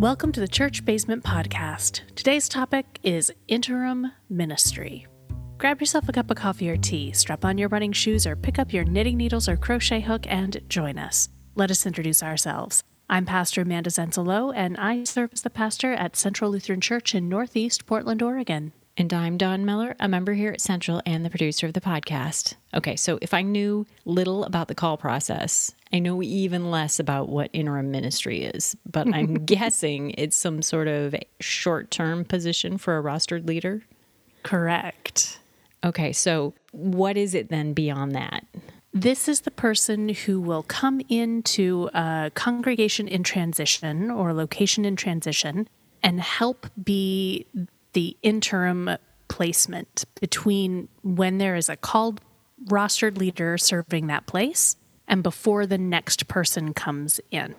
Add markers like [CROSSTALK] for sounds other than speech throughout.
Welcome to the Church Basement Podcast. Today's topic is interim ministry. Grab yourself a cup of coffee or tea, strap on your running shoes, or pick up your knitting needles or crochet hook and join us. Let us introduce ourselves. I'm Pastor Amanda Zenzalo, and I serve as the pastor at Central Lutheran Church in Northeast Portland, Oregon. And I'm Don Miller, a member here at Central and the producer of the podcast. Okay, so if I knew little about the call process, I know even less about what interim ministry is, but I'm [LAUGHS] guessing it's some sort of short term position for a rostered leader. Correct. Okay, so what is it then beyond that? This is the person who will come into a congregation in transition or location in transition and help be the interim placement between when there is a called rostered leader serving that place and before the next person comes in.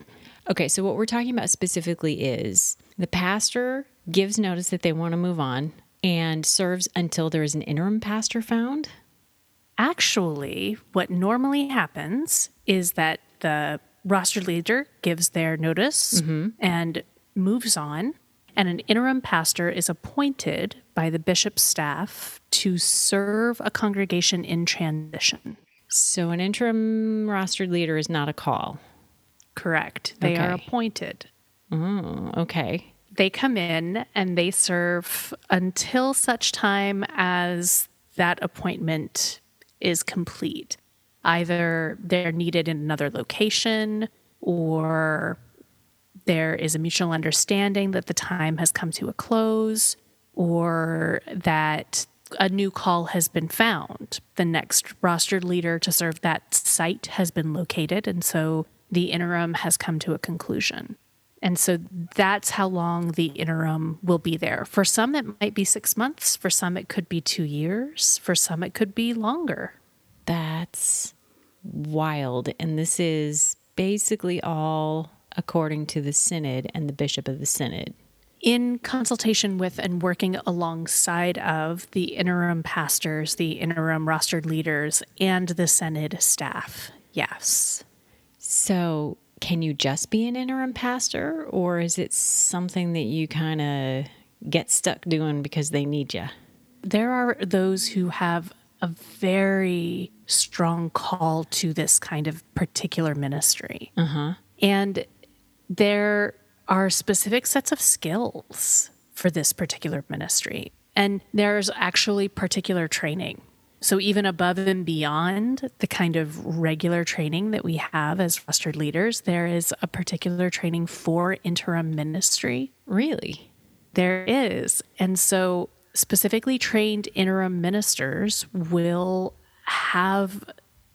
Okay, so what we're talking about specifically is the pastor gives notice that they want to move on and serves until there is an interim pastor found. Actually, what normally happens is that the rostered leader gives their notice mm-hmm. and moves on, and an interim pastor is appointed by the bishop's staff to serve a congregation in transition. So an interim rostered leader is not a call. Correct. They are appointed. Oh, okay. They come in and they serve until such time as that appointment is complete. Either they're needed in another location or there is a mutual understanding that the time has come to a close or that a new call has been found. The next rostered leader to serve that site has been located, and so the interim has come to a conclusion. And so that's how long the interim will be there. For some, it might be six months. For some, it could be two years. For some, it could be longer. That's wild. And this is basically all according to the synod and the bishop of the synod. in consultation with and working alongside of the interim pastors, the interim rostered leaders, and the Synod staff. Yes. So, can you just be an interim pastor, or is it something that you kind of get stuck doing because they need you? There are those who have a very strong call to this kind of particular ministry. Uh-huh. And there are specific sets of skills for this particular ministry. And there's actually particular training. So, even above and beyond the kind of regular training that we have as rostered leaders, there is a particular training for interim ministry. Really? There is. And so, specifically trained interim ministers will have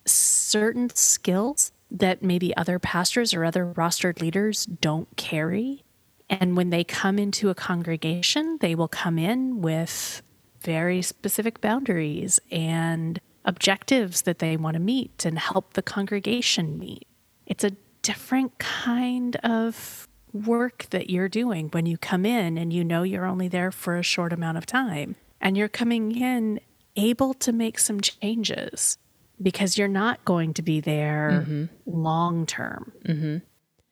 certain skills that maybe other pastors or other rostered leaders don't carry. And when they come into a congregation, they will come in with very specific boundaries and objectives that they want to meet and help the congregation meet. It's a different kind of work that you're doing when you come in and you know you're only there for a short amount of time and you're coming in able to make some changes because you're not going to be there mm-hmm. long term. Mm-hmm.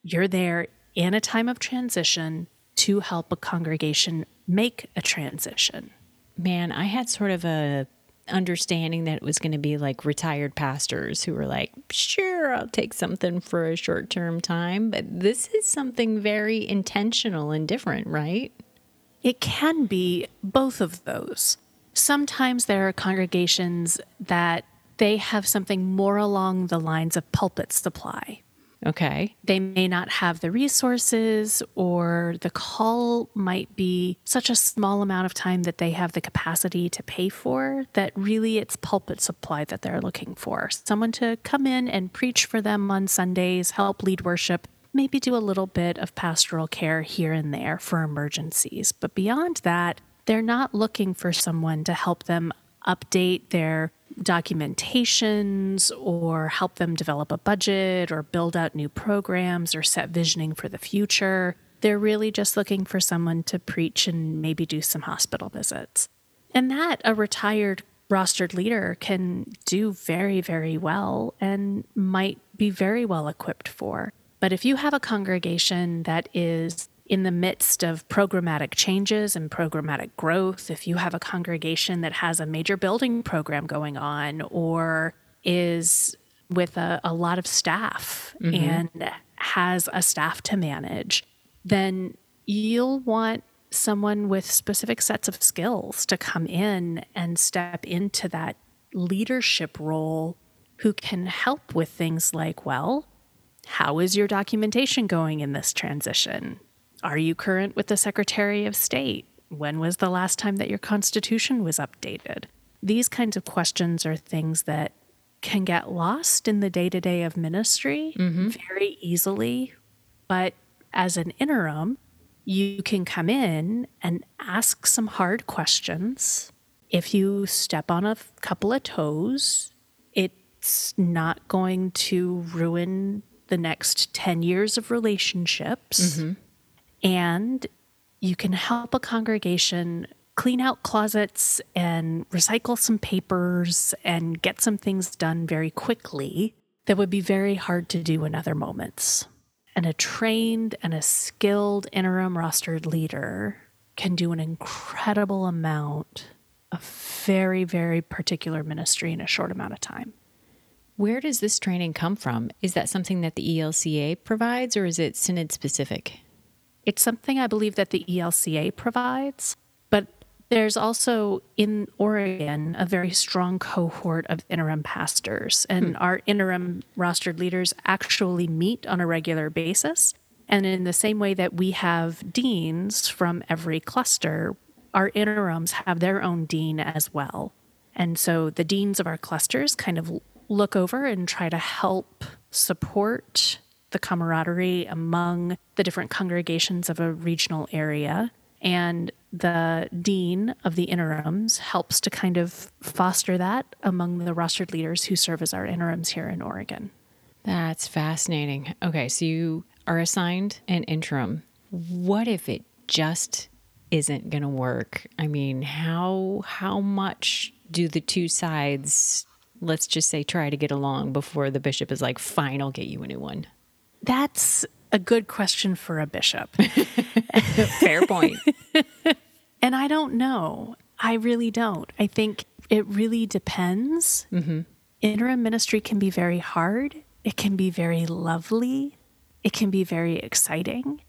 You're there in a time of transition to help a congregation make a transition. Man, I had sort of a understanding that it was going to be like retired pastors who were like, sure, I'll take something for a short term time. But this is something very intentional and different, right? It can be both of those. Sometimes there are congregations that they have something more along the lines of pulpit supply. Okay. They may not have the resources, or the call might be such a small amount of time that they have the capacity to pay for that really it's pulpit supply that they're looking for. Someone to come in and preach for them on Sundays, help lead worship, maybe do a little bit of pastoral care here and there for emergencies. But beyond that, they're not looking for someone to help them update their documentations or help them develop a budget or build out new programs or set visioning for the future. They're really just looking for someone to preach and maybe do some hospital visits. And that a retired rostered leader can do very, very well and might be very well equipped for. But if you have a congregation that is in the midst of programmatic changes and programmatic growth, if you have a congregation that has a major building program going on or is with a, a lot of staff mm-hmm. and has a staff to manage, then you'll want someone with specific sets of skills to come in and step into that leadership role who can help with things like, well, how is your documentation going in this transition? Are you current with the Secretary of State? When was the last time that your Constitution was updated? These kinds of questions are things that can get lost in the day to day of ministry mm-hmm. very easily. But as an interim, you can come in and ask some hard questions. If you step on a couple of toes, it's not going to ruin the next 10 years of relationships. Mm-hmm. And you can help a congregation clean out closets and recycle some papers and get some things done very quickly that would be very hard to do in other moments. And a trained and a skilled interim rostered leader can do an incredible amount of very, very particular ministry in a short amount of time. Where does this training come from? Is that something that the ELCA provides or is it synod specific? It's something I believe that the ELCA provides. But there's also in Oregon a very strong cohort of interim pastors, and hmm. our interim rostered leaders actually meet on a regular basis. And in the same way that we have deans from every cluster, our interims have their own dean as well. And so the deans of our clusters kind of look over and try to help support the camaraderie among the different congregations of a regional area. And the dean of the interims helps to kind of foster that among the rostered leaders who serve as our interims here in Oregon. That's fascinating. Okay, so you are assigned an interim. What if it just isn't going to work? I mean, how how much do the two sides let's just say try to get along before the bishop is like, "Fine, I'll get you a new one." That's a good question for a bishop. [LAUGHS] Fair point. [LAUGHS] and I don't know. I really don't. I think it really depends. Mm-hmm. Interim ministry can be very hard, it can be very lovely, it can be very exciting.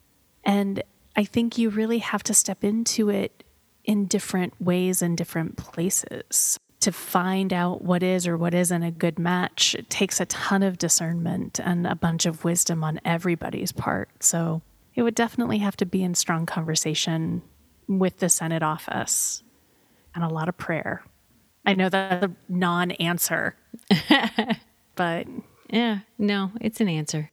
And I think you really have to step into it in different ways and different places to find out what is or what isn't a good match it takes a ton of discernment and a bunch of wisdom on everybody's part. So it would definitely have to be in strong conversation with the synod office and a lot of prayer. I know that's a non answer, [LAUGHS] but. Yeah, no, it's an answer.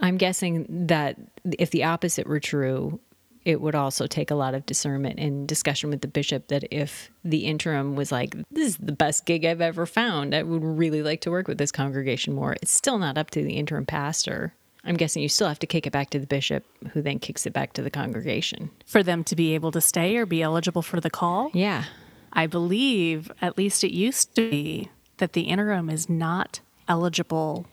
I'm guessing that if the opposite were true, it would also take a lot of discernment and discussion with the bishop that if the interim was like, this is the best gig I've ever found, I would really like to work with this congregation more. It's still not up to the interim pastor. I'm guessing you still have to kick it back to the bishop, who then kicks it back to the congregation. For them to be able to stay or be eligible for the call? Yeah. I believe, at least it used to be, that the interim is not eligible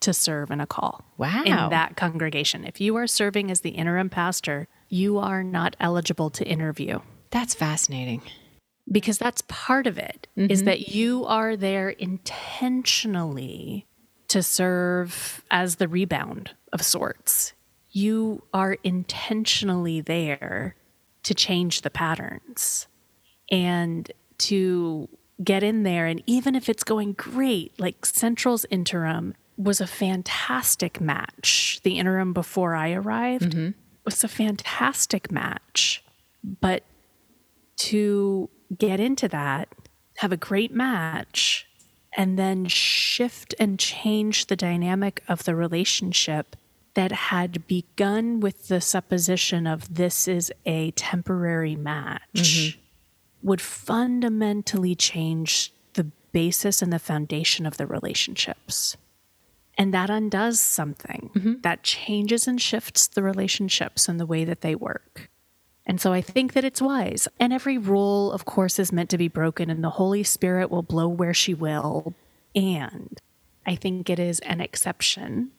to serve in a call. Wow. In that congregation. If you are serving as the interim pastor, you are not eligible to interview. That's fascinating. Because that's part of it mm-hmm. is that you are there intentionally to serve as the rebound of sorts. You are intentionally there to change the patterns and to get in there. And even if it's going great, like Central's interim was a fantastic match, the interim before I arrived. Mm-hmm was a fantastic match. But to get into that, have a great match, and then shift and change the dynamic of the relationship that had begun with the supposition of this is a temporary match mm-hmm. would fundamentally change the basis and the foundation of the relationships. And that undoes something mm-hmm. that changes and shifts the relationships and the way that they work. And so I think that it's wise. And every rule, of course, is meant to be broken, and the Holy Spirit will blow where she will. And I think it is an exception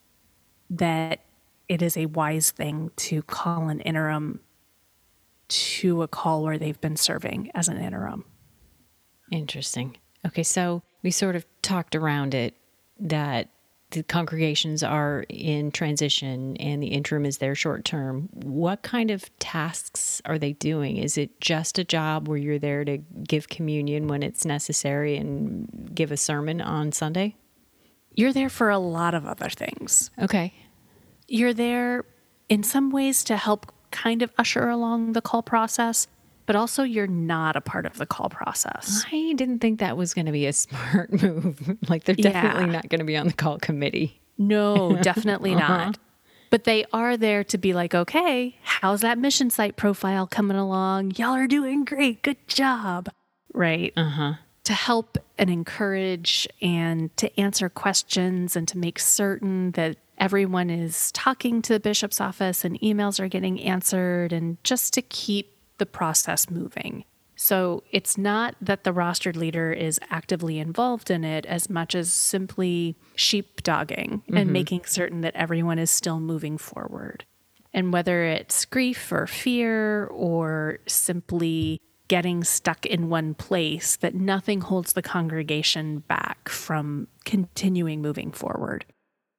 that it is a wise thing to call an interim to a call where they've been serving as an interim. Interesting. Okay, so we sort of talked around it that the congregations are in transition and the interim is their short term. What kind of tasks are they doing? Is it just a job where you're there to give communion when it's necessary and give a sermon on Sunday? You're there for a lot of other things. Okay. You're there in some ways to help kind of usher along the call process, but also you're not a part of the call process. I didn't think that was going to be a [LAUGHS] smart move. [LAUGHS] like they're definitely Yeah. not going to be on the call committee. No, [LAUGHS] definitely not. But they are there to be like, okay, how's that mission site profile coming along? Y'all are doing great. Good job. Right. Uh huh. To help and encourage and to answer questions and to make certain that everyone is talking to the bishop's office and emails are getting answered and just to keep the process moving. So it's not that the rostered leader is actively involved in it as much as simply sheepdogging and mm-hmm. making certain that everyone is still moving forward. And whether it's grief or fear or simply getting stuck in one place, that nothing holds the congregation back from continuing moving forward.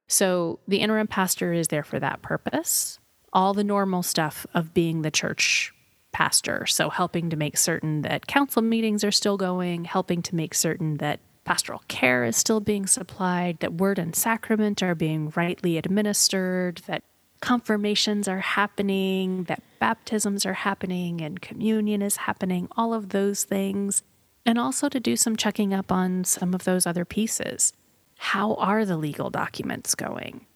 So the interim pastor is there for that purpose. All the normal stuff of being the church pastor. So helping to make certain that council meetings are still going, helping to make certain that pastoral care is still being supplied, that word and sacrament are being rightly administered, that confirmations are happening, that baptisms are happening, and communion is happening, all of those things. And also to do some checking up on some of those other pieces. How are the legal documents going?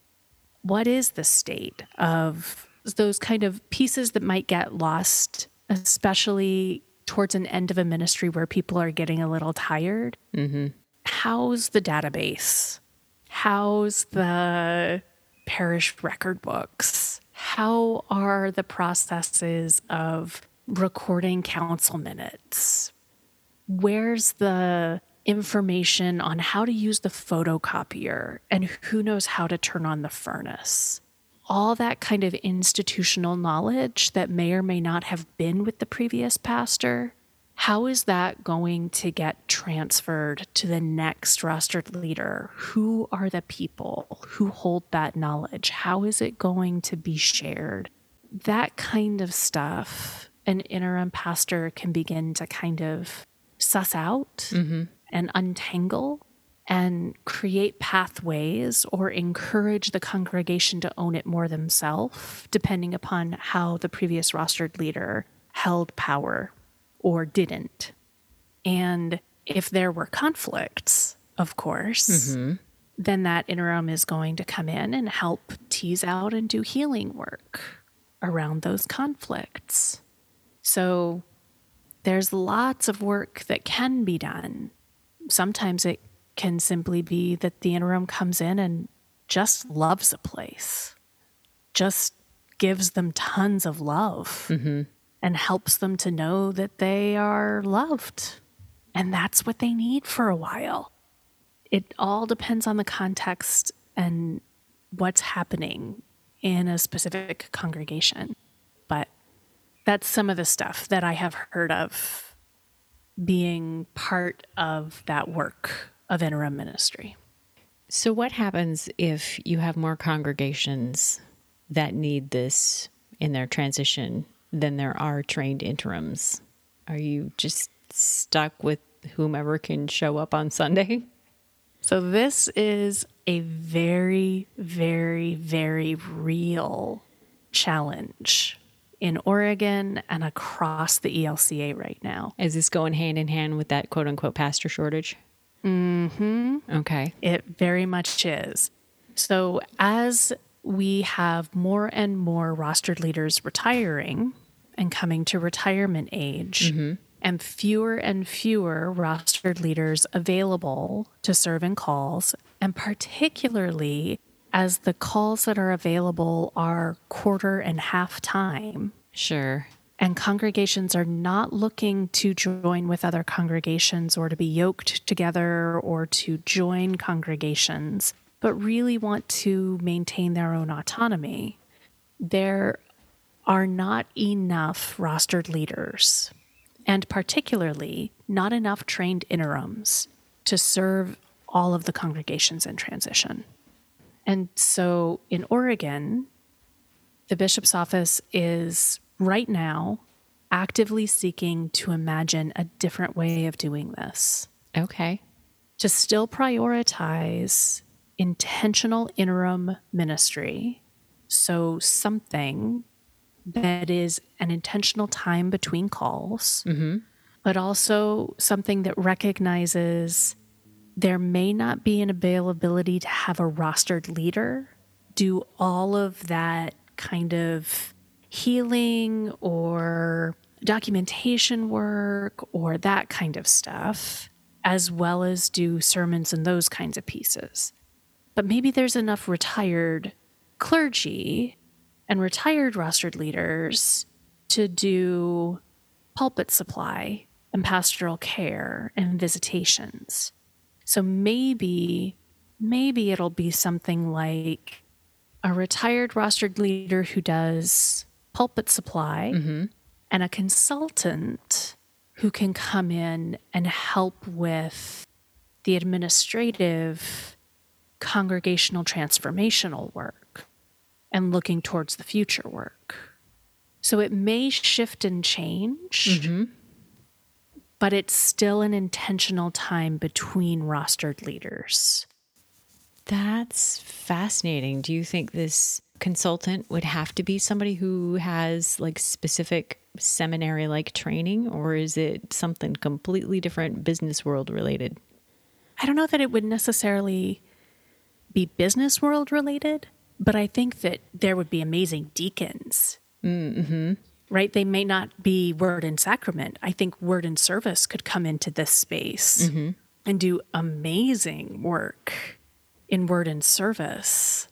What is the state of those kind of pieces that might get lost, especially towards an end of a ministry where people are getting a little tired? Mm-hmm. How's the database? How's the parish record books? How are the processes of recording council minutes? Where's the information on how to use the photocopier and who knows how to turn on the furnace? All that kind of institutional knowledge that may or may not have been with the previous pastor. How is that going to get transferred to the next rostered leader? Who are the people who hold that knowledge? How is it going to be shared? That kind of stuff, an interim pastor can begin to kind of suss out mm-hmm. and untangle and create pathways or encourage the congregation to own it more themselves, depending upon how the previous rostered leader held power or didn't. And if there were conflicts, of course, mm-hmm. then that interim is going to come in and help tease out and do healing work around those conflicts. So there's lots of work that can be done. Sometimes it can simply be that the interim comes in and just loves a place, just gives them tons of love mm-hmm. and helps them to know that they are loved. And that's what they need for a while. It all depends on the context and what's happening in a specific congregation. But that's some of the stuff that I have heard of being part of that work of interim ministry. So, what happens if you have more congregations that need this in their transition than there are trained interims? Are you just stuck with whomever can show up on Sunday? So, this is a very, very, very real challenge in Oregon and across the ELCA right now. Is this going hand in hand with that quote unquote pastor shortage? Mm hmm. Okay. It very much is. So, as we have more and more rostered leaders retiring and coming to retirement age, and fewer and fewer rostered leaders available to serve in calls, and particularly as the calls that are available are quarter and half time, Sure. And congregations are not looking to join with other congregations or to be yoked together or to join congregations, but really want to maintain their own autonomy. there are not enough rostered leaders, and particularly not enough trained interims to serve all of the congregations in transition. And so in Oregon, the bishop's office is right now actively seeking to imagine a different way of doing this. Okay. To still prioritize intentional interim ministry. So, something that is an intentional time between calls, Mm-hmm. but also something that recognizes there may not be an availability to have a rostered leader do all of that kind of healing or documentation work or that kind of stuff, as well as do sermons and those kinds of pieces. But maybe there's enough retired clergy and retired rostered leaders to do pulpit supply and pastoral care and visitations. So maybe, maybe it'll be something like a retired rostered leader who does pulpit supply mm-hmm. and a consultant who can come in and help with the administrative congregational transformational work and looking towards the future work. So it may shift and change, mm-hmm. but it's still an intentional time between rostered leaders. That's fascinating. Do you think this consultant would have to be somebody who has like specific seminary like training, or is it something completely different, business world related? I don't know that it would necessarily be business world related, but I think that there would be amazing deacons. Mm-hmm. Right? They may not be word and sacrament. I think word and service could come into this space and do amazing work in word and service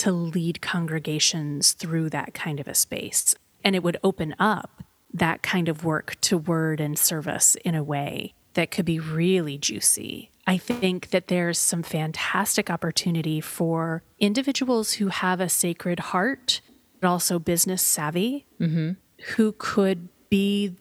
to lead congregations through that kind of a space. And it would open up that kind of work to word and service in a way that could be really juicy. I think that there's some fantastic opportunity for individuals who have a sacred heart, but also business savvy, mm-hmm. who could be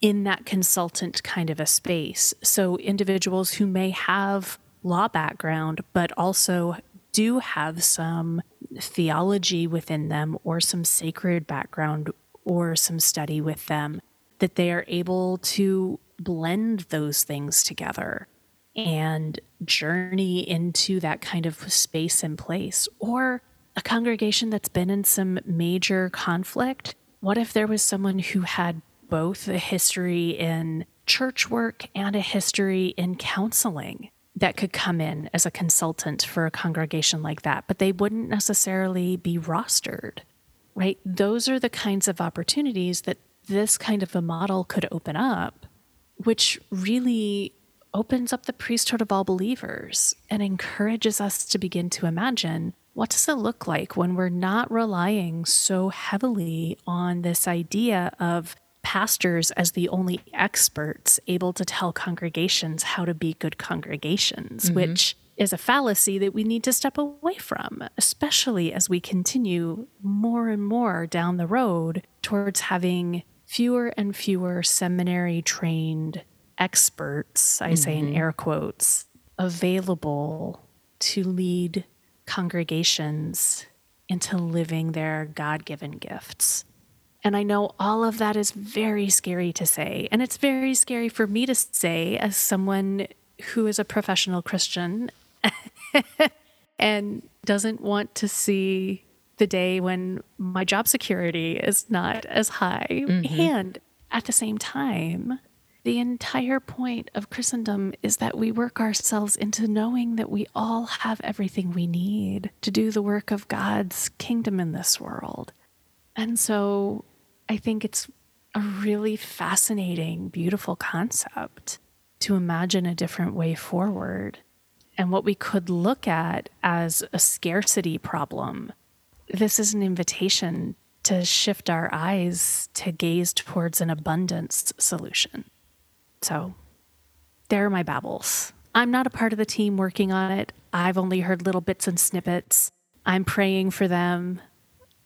in that consultant kind of a space. So, individuals who may have law background, but also do have some theology within them or some sacred background or some study with them, that they are able to blend those things together and journey into that kind of space and place. Or a congregation that's been in some major conflict. What if there was someone who had both a history in church work and a history in counseling that could come in as a consultant for a congregation like that, but they wouldn't necessarily be rostered, right? Those are the kinds of opportunities that this kind of a model could open up, which really opens up the priesthood of all believers and encourages us to begin to imagine what does it look like when we're not relying so heavily on this idea of pastors as the only experts able to tell congregations how to be good congregations, mm-hmm. which is a fallacy that we need to step away from, especially as we continue more and more down the road towards having fewer and fewer seminary trained experts, I say in mm-hmm. air quotes, available to lead congregations into living their God given gifts. And I know all of that is very scary to say. And it's very scary for me to say as someone who is a professional Christian [LAUGHS] and doesn't want to see the day when my job security is not as high. Mm-hmm. And at the same time, the entire point of Christendom is that we work ourselves into knowing that we all have everything we need to do the work of God's kingdom in this world. And so I think it's a really fascinating, beautiful concept to imagine a different way forward and what we could look at as a scarcity problem. This is an invitation to shift our eyes to gaze towards an abundance solution. So there are my babbles. I'm not a part of the team working on it. I've only heard little bits and snippets. I'm praying for them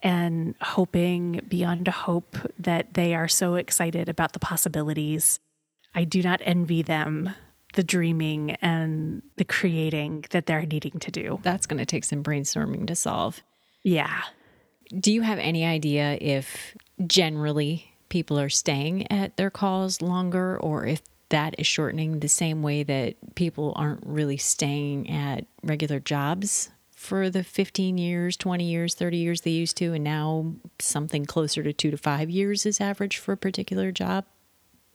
and hoping beyond hope that they are so excited about the possibilities. I do not envy them the dreaming and the creating that they're needing to do. That's going to take some brainstorming to solve. Yeah. Do you have any idea if generally people are staying at their calls longer or if that is shortening the same way that people aren't really staying at regular jobs for the 15 years, 20 years, 30 years they used to, and now something closer to two to five years is average for a particular job?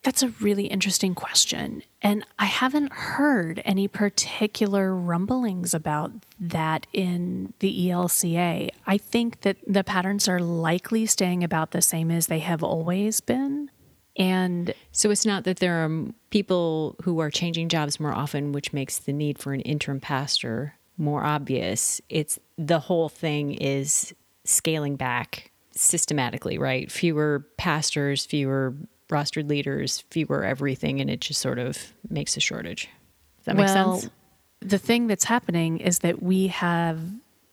That's a really interesting question. And I haven't heard any particular rumblings about that in the ELCA. I think that the patterns are likely staying about the same as they have always been. And so it's not that there are people who are changing jobs more often, which makes the need for an interim pastor more obvious. It's the whole thing is scaling back systematically, right? Fewer pastors, fewer rostered leaders, fewer everything, and it just sort of makes a shortage. Does that make well, sense? The thing that's happening is that we have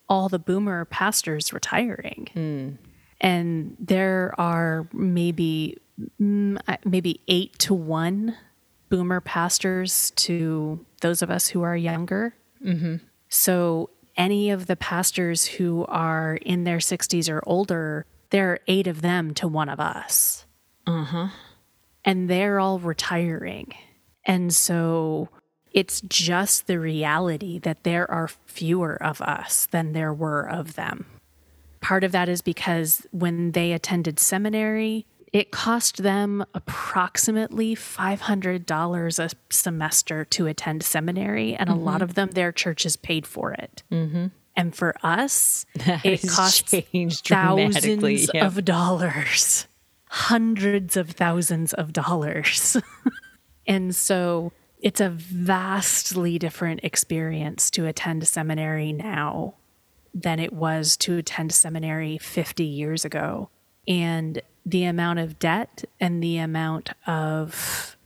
all the boomer pastors retiring. Mm. And there are maybe mm, maybe eight to one boomer pastors to those of us who are younger. Mm-hmm. So, any of the pastors who are in their 60s or older, there are eight of them to one of us. Uh huh. And they're all retiring. And so, it's just the reality that there are fewer of us than there were of them. Part of that is because when they attended seminary, it cost them approximately $500 a semester to attend seminary, and mm-hmm. a lot mm-hmm. of them, their churches paid for it. Mm-hmm. And for us, [LAUGHS] that it costs thousands of dollars, [LAUGHS] hundreds of thousands of dollars. [LAUGHS] and so it's a vastly different experience to attend seminary now than it was to attend seminary 50 years ago. And the amount of debt and the amount of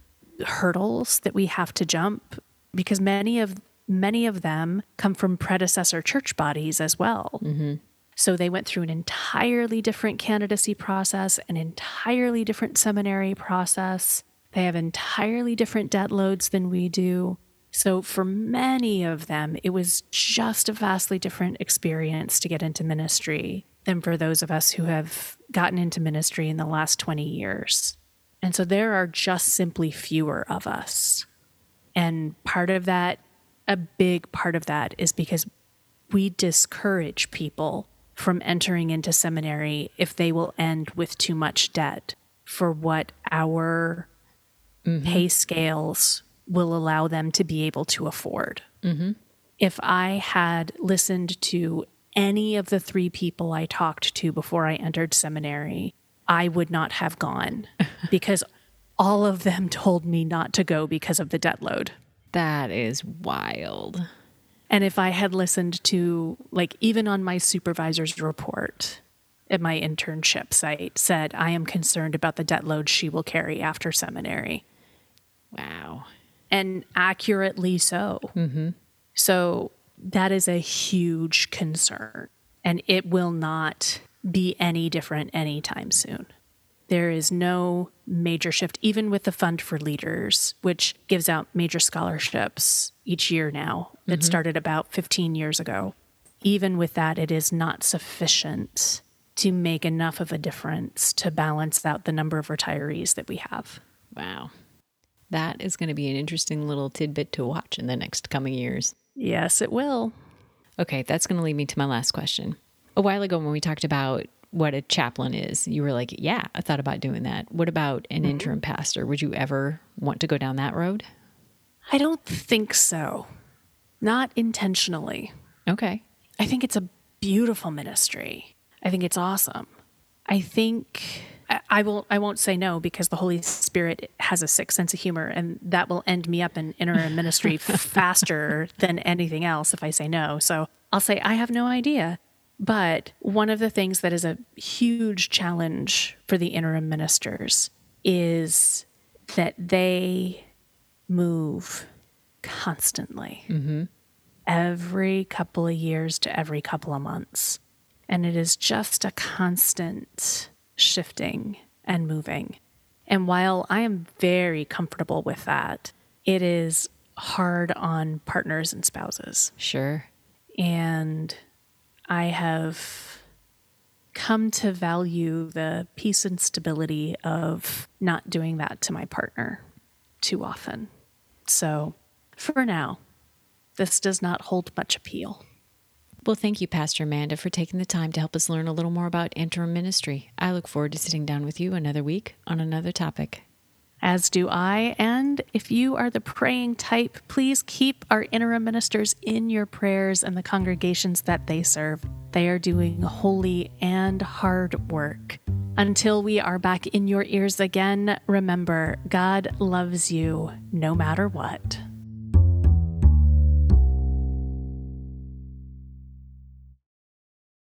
hurdles that we have to jump because many of many of them come from predecessor church bodies as well. Mm-hmm. So they went through an entirely different candidacy process, an entirely different seminary process. They have entirely different debt loads than we do. So for many of them, it was just a vastly different experience to get into ministry than for those of us who have gotten into ministry in the last 20 years. And so there are just simply fewer of us. And part of that, a big part of that, is because we discourage people from entering into seminary if they will end with too much debt for what our mm-hmm. pay scales will allow them to be able to afford. Mm-hmm. If I had listened to any of the three people I talked to before I entered seminary, I would not have gone [LAUGHS] because all of them told me not to go because of the debt load. That is wild. And if I had listened to, like, even on my supervisor's report at my internship site, said, I am concerned about the debt load she will carry after seminary. Wow. And accurately so. Mm-hmm. So that is a huge concern, and it will not be any different anytime soon. There is no major shift, even with the Fund for Leaders, which gives out major scholarships each year now. It mm-hmm. started about 15 years ago. Even with that, it is not sufficient to make enough of a difference to balance out the number of retirees that we have. Wow. That is going to be an interesting little tidbit to watch in the next coming years. Yes, it will. Okay, that's going to lead me to my last question. A while ago, when we talked about what a chaplain is, you were like, Yeah, I thought about doing that. What about an mm-hmm. interim pastor? Would you ever want to go down that road? I don't think so. Not intentionally. Okay. I think it's a beautiful ministry. I think it's awesome. I think I will I won't say no because the Holy Spirit has a sick sense of humor and that will end me up in interim [LAUGHS] ministry faster than anything else if I say no. So I'll say I have no idea. But one of the things that is a huge challenge for the interim ministers is that they move constantly. Mm-hmm. Every couple of years to every couple of months And it is just a constant shifting and moving. And while I am very comfortable with that, it is hard on partners and spouses. Sure. And I have come to value the peace and stability of not doing that to my partner too often. So for now, this does not hold much appeal. Well, thank you, Pastor Amanda, for taking the time to help us learn a little more about interim ministry. I look forward to sitting down with you another week on another topic. As do I. And if you are the praying type, please keep our interim ministers in your prayers and the congregations that they serve. They are doing holy and hard work. Until we are back in your ears again, remember God loves you no matter what.